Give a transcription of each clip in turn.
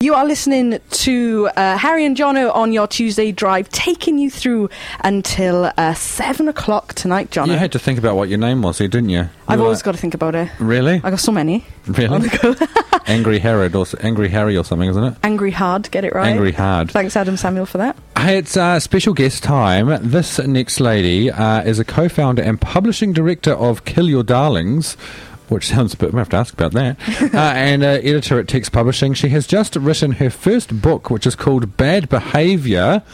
You are listening to uh, Harry and Jono on your Tuesday drive, taking you through until uh, seven o'clock tonight, Jono. You had to think about what your name was, here, didn't you? I've always were- got to think about it. Really? I got so many. Really? Angry Herod or Angry Harry or something, isn't it? Angry hard, get it right. Angry Hard. Thanks, Adam Samuel, for that. Hey, it's uh, special guest time. This next lady uh, is a co-founder and publishing director of Kill Your Darlings. Which sounds a bit. We have to ask about that. uh, and uh, editor at Text Publishing. She has just written her first book, which is called Bad Behaviour.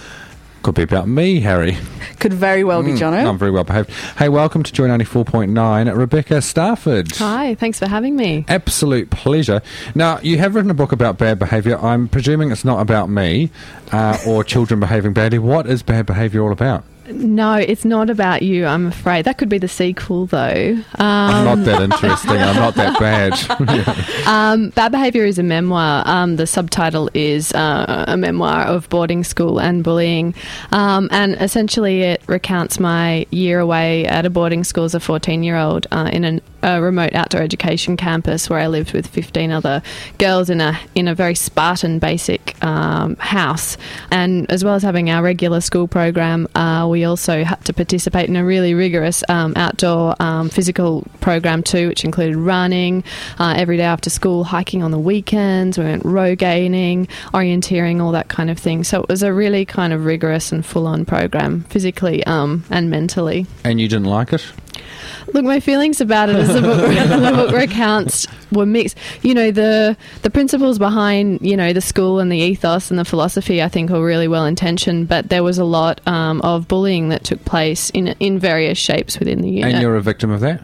Could be about me, Harry. Could very well be, Jono. I'm very well behaved. Hey, welcome to Joy 94.9, Rebecca Starford. Hi, thanks for having me. Absolute pleasure. Now, you have written a book about bad behaviour. I'm presuming it's not about me uh, or children behaving badly. What is bad behaviour all about? No, it's not about you, I'm afraid. That could be the sequel, though. I'm Um, not that interesting. I'm not that bad. um, Bad Behaviour is a memoir. Um, the subtitle is uh, a memoir of boarding school and bullying. Um, and essentially, it recounts my year away at a boarding school as a 14 year old uh, in an, a remote outdoor education campus where I lived with 15 other girls in a, in a very Spartan basic um, house. And as well as having our regular school program, uh, we also had to participate in a really rigorous um, outdoor um, physical program too, which included running uh, every day after school, hiking on the weekends. We went rogaining, orienteering, all that kind of thing. So it was a really kind of rigorous and full on program, physically um, and mentally. and you didn't like it? Look, my feelings about it as the book, the book recounts were mixed. You know, the the principles behind you know the school and the ethos and the philosophy, I think, were really well intentioned. But there was a lot um, of bullying that took place in in various shapes within the unit. And you're a victim of that?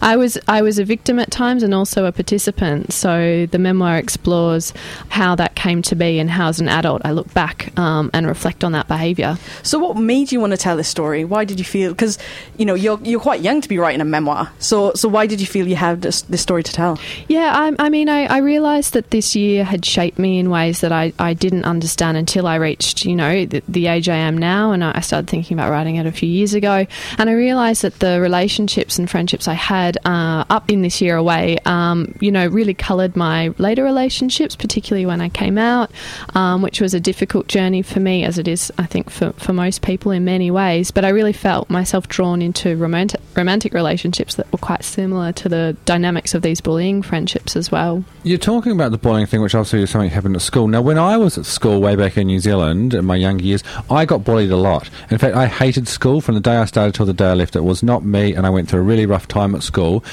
I was I was a victim at times and also a participant. So the memoir explores how that came to be and how, as an adult, I look back um, and reflect on that behaviour. So, what made you want to tell this story? Why did you feel? Because you know you're you're quite young to be writing a memoir. So, so why did you feel you had this, this story to tell? Yeah, I, I mean, I, I realised that this year had shaped me in ways that I, I didn't understand until I reached, you know, the, the age I am now. And I started thinking about writing it a few years ago. And I realised that the relationships and friendships I had uh, up in this year away, um, you know, really coloured my later relationships, particularly when I came out, um, which was a difficult journey for me, as it is, I think, for, for most people in many ways. But I really felt myself drawn into romantic, romantic relationships that were quite similar to the dynamics of these bullying friendships as well. You're talking about the bullying thing, which obviously is something that happened at school. Now, when I was at school way back in New Zealand in my younger years, I got bullied a lot. In fact, I hated school from the day I started till the day I left. It was not me, and I went through a really rough time at school.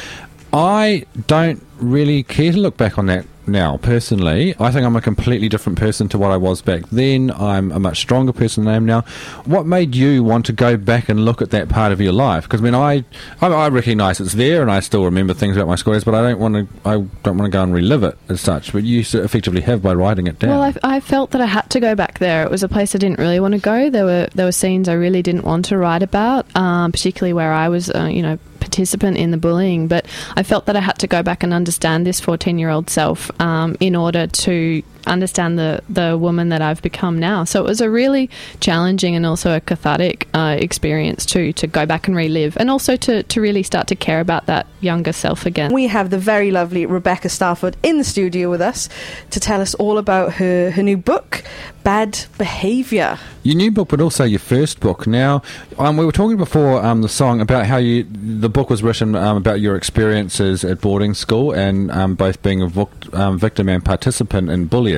I don't really care to look back on that now, personally. I think I'm a completely different person to what I was back then. I'm a much stronger person than I am now. What made you want to go back and look at that part of your life? Because when I, I, I recognise it's there, and I still remember things about my school days, but I don't want to. I don't want to go and relive it as such. But you effectively have by writing it down. Well, I, I felt that I had to go back there. It was a place I didn't really want to go. There were there were scenes I really didn't want to write about, um, particularly where I was, uh, you know, participant in the bullying. But I felt that I had to go back and understand this fourteen-year-old self um, in order to understand the the woman that I've become now. So it was a really challenging and also a cathartic uh, experience too to go back and relive, and also to to really start to care about that younger self again. We have the very lovely Rebecca Starford in the studio with us to tell us all about her, her new book, Bad Behaviour. Your new book, but also your first book. Now, um, we were talking before um, the song about how you the book was written um, about your experiences at boarding school and um, both being a voc- um, victim and participant in bullying.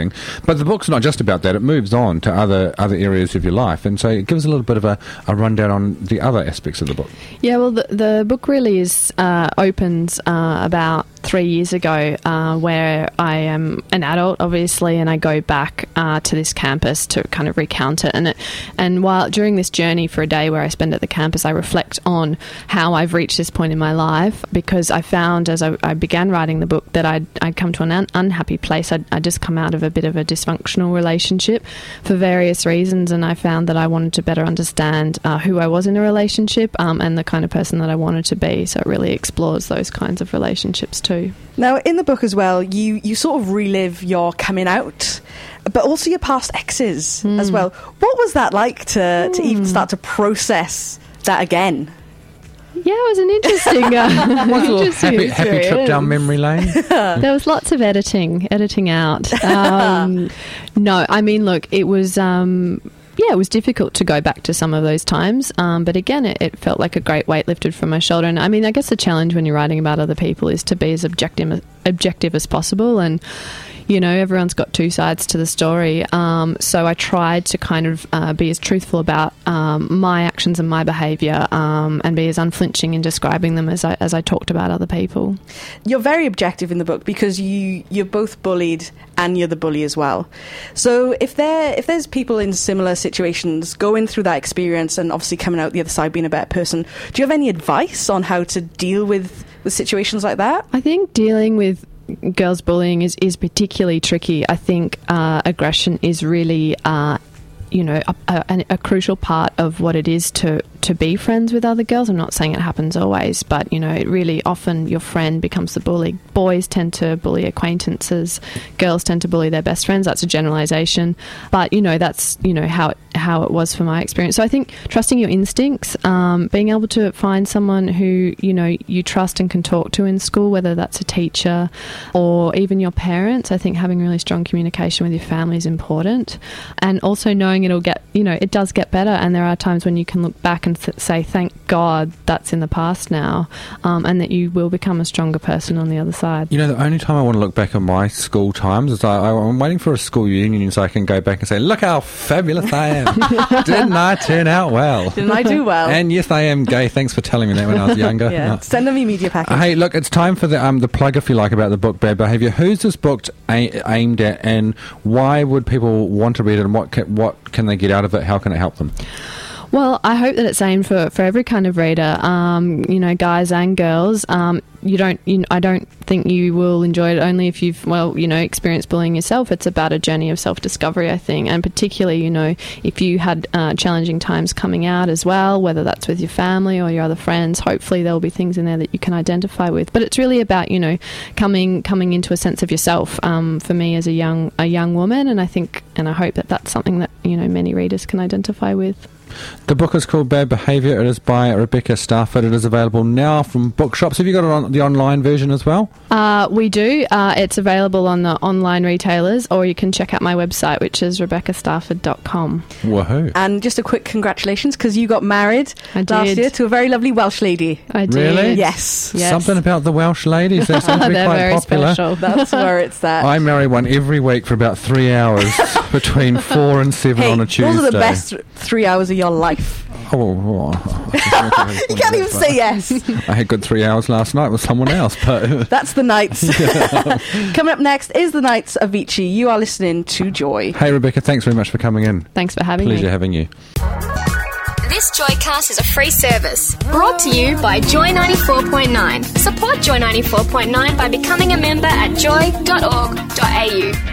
But the book's not just about that; it moves on to other other areas of your life, and so it gives a little bit of a, a rundown on the other aspects of the book. Yeah, well, the, the book really is uh, opens uh, about three years ago, uh, where I am an adult, obviously, and I go back uh, to this campus to kind of recount it. And it, and while during this journey for a day where I spend at the campus, I reflect on how I've reached this point in my life because I found as I, I began writing the book that I'd, I'd come to an un- unhappy place. I'd, I'd just come out of a bit of a dysfunctional relationship for various reasons, and I found that I wanted to better understand uh, who I was in a relationship um, and the kind of person that I wanted to be. So it really explores those kinds of relationships too. Now, in the book as well, you, you sort of relive your coming out, but also your past exes as well. What was that like to, to even start to process that again? Yeah, it was an interesting, uh, What's a little interesting happy, happy trip down memory lane? there was lots of editing, editing out. Um, no, I mean, look, it was. Um, yeah, it was difficult to go back to some of those times, um, but again, it, it felt like a great weight lifted from my shoulder. And I mean, I guess the challenge when you're writing about other people is to be as objective objective as possible. And you know, everyone's got two sides to the story. Um, so I tried to kind of uh, be as truthful about um, my actions and my behaviour, um, and be as unflinching in describing them as I as I talked about other people. You're very objective in the book because you you're both bullied and you're the bully as well. So if there if there's people in similar situations going through that experience and obviously coming out the other side being a better person, do you have any advice on how to deal with with situations like that? I think dealing with girls bullying is, is particularly tricky. I think uh, aggression is really, uh, you know, a, a, a crucial part of what it is to to be friends with other girls. I'm not saying it happens always, but you know, it really often your friend becomes the bully. Boys tend to bully acquaintances. Girls tend to bully their best friends. That's a generalization, but you know, that's you know how it, how it was for my experience. So I think trusting your instincts, um, being able to find someone who you know you trust and can talk to in school, whether that's a teacher or even your parents. I think having really strong communication with your family is important, and also knowing it'll get you know it does get better. And there are times when you can look back and th- say, "Thank God that's in the past now," um, and that you will become a stronger person on the other side. You know, the only time I want to look back at my school times is I, I'm waiting for a school reunion so I can go back and say, look how fabulous I am. Didn't I turn out well? Didn't I do well? And yes, I am gay. Thanks for telling me that when I was younger. yeah, No. send them your media package. Hey, look, it's time for the um the plug, if you like, about the book Bad Behavior. Who's this book a- aimed at, and why would people want to read it, and what can, what can they get out of it? How can it help them? Well, I hope that it's aimed for, for every kind of reader, um, you know, guys and girls. Um, you don't, you, I don't think you will enjoy it only if you've, well, you know, experienced bullying yourself. It's about a journey of self discovery, I think, and particularly, you know, if you had uh, challenging times coming out as well, whether that's with your family or your other friends. Hopefully, there will be things in there that you can identify with. But it's really about, you know, coming coming into a sense of yourself. Um, for me, as a young a young woman, and I think, and I hope that that's something that you know many readers can identify with. The book is called Bad Behavior. It is by Rebecca Starford. It is available now from bookshops. Have you got it on the online version as well? Uh, we do. Uh, it's available on the online retailers, or you can check out my website, which is rebeccastarford.com. Woohoo! and just a quick congratulations because you got married last year to a very lovely Welsh lady. I did. Really? Yes, Yes. Something about the Welsh ladies. They seem to be They're quite very popular. special. that's where it's at. I marry one every week for about three hours between four and seven hey, on a Tuesday. those are the best three hours of your life. Oh, oh, You can't even say yes. I had good three hours last night with someone else, but That's the Knights. Coming up next is the Knights of Vichy. You are listening to Joy. hey, Rebecca, thanks very much for coming in. Thanks for having Pleasure me. Pleasure having you. This Joycast is a free service brought to you by Joy 94.9. Support Joy 94.9 by becoming a member at joy.org.au.